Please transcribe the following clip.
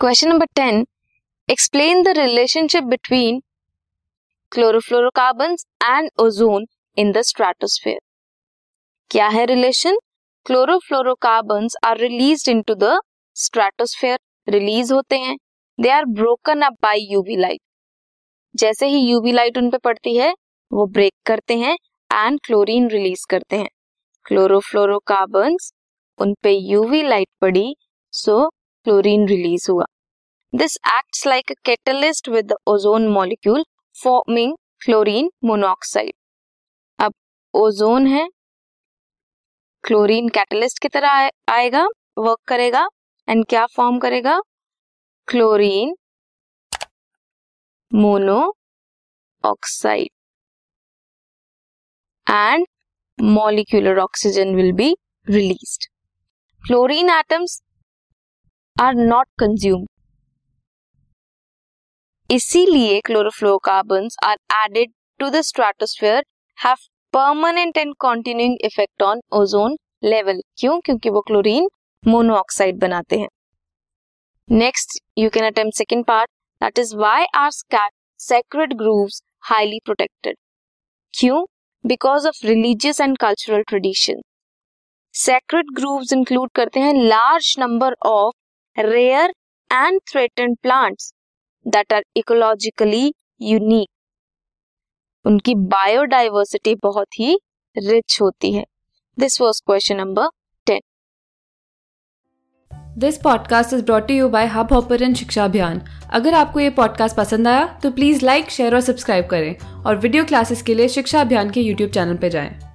Question number ten explain the relationship between chlorofluorocarbon and ozone in the stratosphere क्या है relation chlorofluorocarbon are release into the stratosphere release होते हैं। They are broken up by UV light जैसे ही UV light उन पे पड़ती है, वो ब्रेक करते हैं एंड क्लोरीन रिलीज़ करते हैं। क्लोरोफ्लोरोकार्बन उन पे यूवी लाइट पड़ी सो क्लोरीन रिलीज़ हुआ। This acts like a catalyst with the ozone molecule forming chlorine monoxide अब ओजोन है क्लोरीन कैटलिस्ट की तरह आएगा वर्क करेगा एंड क्या फॉर्म करेगा? Chlorine monoxide and molecular oxygen will be released. Fluorine atoms are not consumed. इसीलिए chlorofluorocarbons are added to the stratosphere have permanent and continuing effect on ozone level क्यों? क्योंकि वो क्लोरीन मोनोऑक्साइड बनाते हैं। Next you can attempt second part that is why are sacred groves highly protected क्यों? Because of religious and cultural tradition sacred groves include करते हैं large number of rare and threaten plants that are ecologically unique उनकी biodiversity बहुत ही rich होती है। This was question number ten this podcast is brought you by Hubhopper शिक्षा अभियान अगर आपको ये पॉडकास्ट पसंद आया तो प्लीज़ लाइक शेयर और सब्सक्राइब करें। और वीडियो क्लासेस के लिए शिक्षा अभियान के यूट्यूब चैनल पर जाएँ।